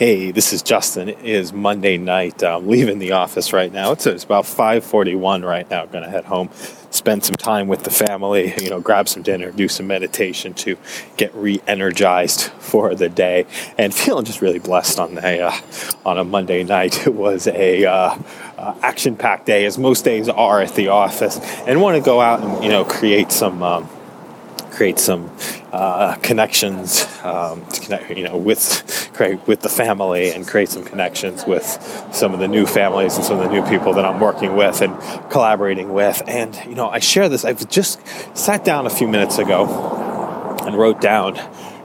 Hey, this is Justin. It is Monday night. I'm leaving the office right now. It's, it's about 5:41 right now. Going to head home, spend some time with the family. You know, grab some dinner, do some meditation to get re-energized for the day, and feeling just really blessed on a uh, on a Monday night. It was a uh, uh, action-packed day, as most days are at the office, and want to go out and you know create some. Um, create some uh, connections um, connect, you know, with create with the family and create some connections with some of the new families and some of the new people that I'm working with and collaborating with. And you know, I share this. I've just sat down a few minutes ago and wrote down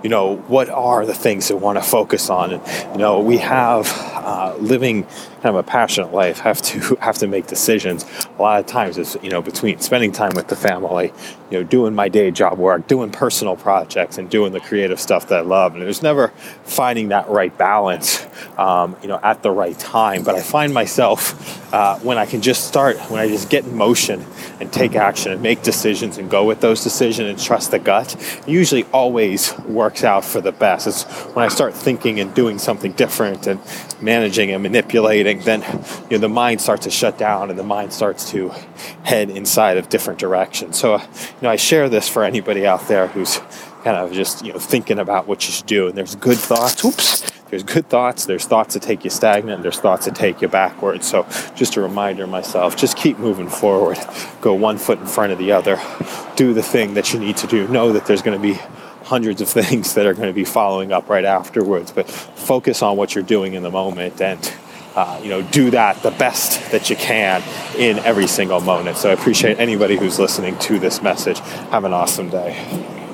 you know, what are the things that want to focus on? And, you know, we have uh, living kind of a passionate life have to have to make decisions. A lot of times it's, you know, between spending time with the family, you know, doing my day job work, doing personal projects and doing the creative stuff that I love. And there's never finding that right balance, um, you know, at the right time. But I find myself uh, when I can just start, when I just get in motion and take action and make decisions and go with those decisions and trust the gut, usually always works out for the best. It's when I start thinking and doing something different and managing and manipulating, then you know the mind starts to shut down and the mind starts to head inside of different directions. So, uh, you know, I share this for anybody out there who's kind of just you know thinking about what you should do. And there's good thoughts. Oops. There's good thoughts. There's thoughts that take you stagnant. There's thoughts that take you backwards. So just a reminder myself, just keep moving forward. Go one foot in front of the other. Do the thing that you need to do. Know that there's going to be hundreds of things that are going to be following up right afterwards. But focus on what you're doing in the moment and uh, you know, do that the best that you can in every single moment. So I appreciate anybody who's listening to this message. Have an awesome day.